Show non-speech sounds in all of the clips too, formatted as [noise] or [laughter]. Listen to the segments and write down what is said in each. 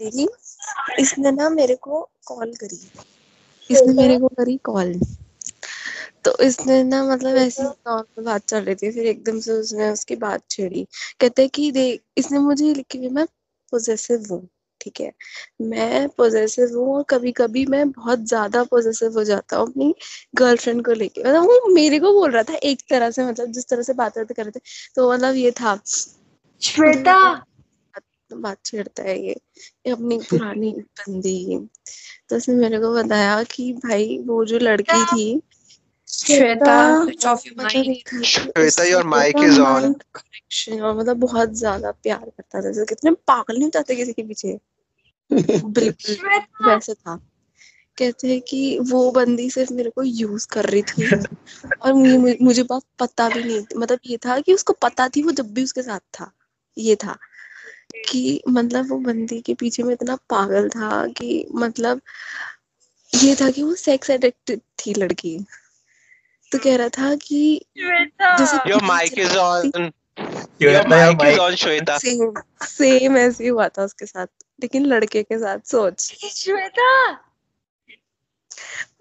दीदी इसने ना मेरे को कॉल करी। इसने मेरे को करी कॉल तो इसने ना मतलब ऐसी नॉर्मल बात चल रही थी फिर एकदम से उसने उसकी बात छेड़ी। कहते कि देख इसने मुझे लिखी हुई मैं पोजेसिव हूँ ठीक है? मैं पोजेसिव हूँ और कभी कभी मैं बहुत ज़्यादा पोजेसिव हो जाता हूँ अपनी गर्लफ्रेंड को लेके। मतलब वो मेरे को बोल रहा था एक तरह से मतलब जिस तरह से बात करते कर रहे थे तो मतलब ये था। श्वेता! बात छेड़ता है ये ये अपनी पुरानी बंदी। तो उसने मेरे को बताया कि भाई वो जो लड़की थी Shweta your mic mind connection और मतलब बहुत ज़्यादा प्यार करता था। जैसे कितने पागल नहीं होते किसी के पीछे। बिल्कुल वैसे था। कहते हैं कि वो बंदी सिर्फ़ मेरे को यूज़ कर रही थी। और मुझे मुझे- मुझे बात पता भी नहीं मतलब ये था कि उसको पता थी वो जब भी उसके साथ था। ये था। कि मतलब वो बंदी के पीछे में इतना पागल था कि मतलब ये था कि वो सेक्स एडिक्टेड थी लड़की तो कह रहा था कि श्वेता जैसे Your mic is on. Your Shweta your mic is mic on, Shweta. Same same ऐसे ही हुआ था उसके साथ लेकिन लड़के के साथ सोच श्वेता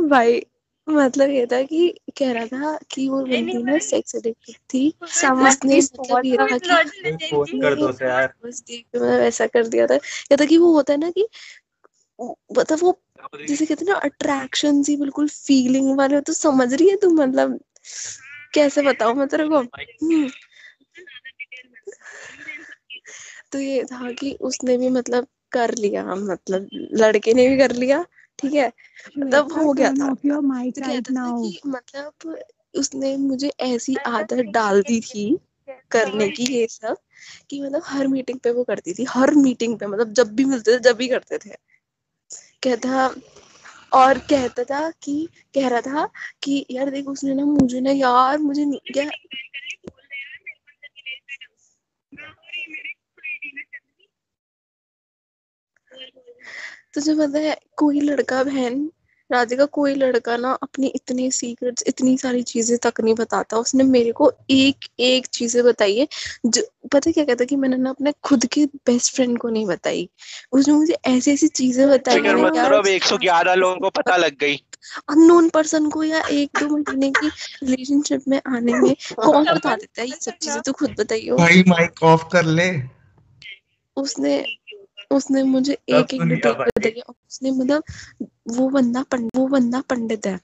भाई मतलब ये था कि कह रहा था कि वो बंदी ना सेक्स एडिक्टेड थी। [laughs] Please मतलब ये था कि. कर दो यार। बस देख मतलब ऐसा कर दिया था। या था कि वो होता है ना कि मतलब वो जैसे कहते हैं ना अट्रैक्शन सी बिल्कुल फीलिंग वाले तो समझ रही है तू मतलब? कैसे बताऊँ मैं तेरे को? हम्म। तो ये था कि उसने भी मतलब कर लिया मतलब लड़के ने भी कर लिया। ठीक है? मतलब हो गया था। तो मतलब उसने मुझे ऐसी आदत डाल दी थी करने की ये सब कि मतलब हर मीटिंग पे वो करती थी हर मीटिंग पे मतलब जब भी मिलते थे जब भी करते थे। कहता और कहता था कि कह रहा था कि यार देख उसने ना मुझे ना यार मुझे नहीं क्या तुझे पता है कोई लड़का बहन राधिका कोई लड़का ना अपनी इतनी सीक्रेट्स इतनी सारी चीज़ें तक नहीं बताता। उसने मेरे को एक एक चीज़ें बताई है जो पता क्या कहता कि मैंने ना अपने खुद के बेस्ट फ्रेंड को नहीं बताई। उसने मुझे ऐसी ऐसी चीज़ें बताई फ़िक्र है मत यार करो अब 111 लोगों को पता लग गई। अननोन पर्सन को या एक दो महीने की रिलेशनशिप में आने में कौन बता देता है ये सब चीज़ें तो खुद बताइयो। भाई माइक ऑफ़ कर ले। उसने उसने मुझे एक एक डिटेल बताई उसने मतलब वो बंदा पंडित वो बंदा पंडित है।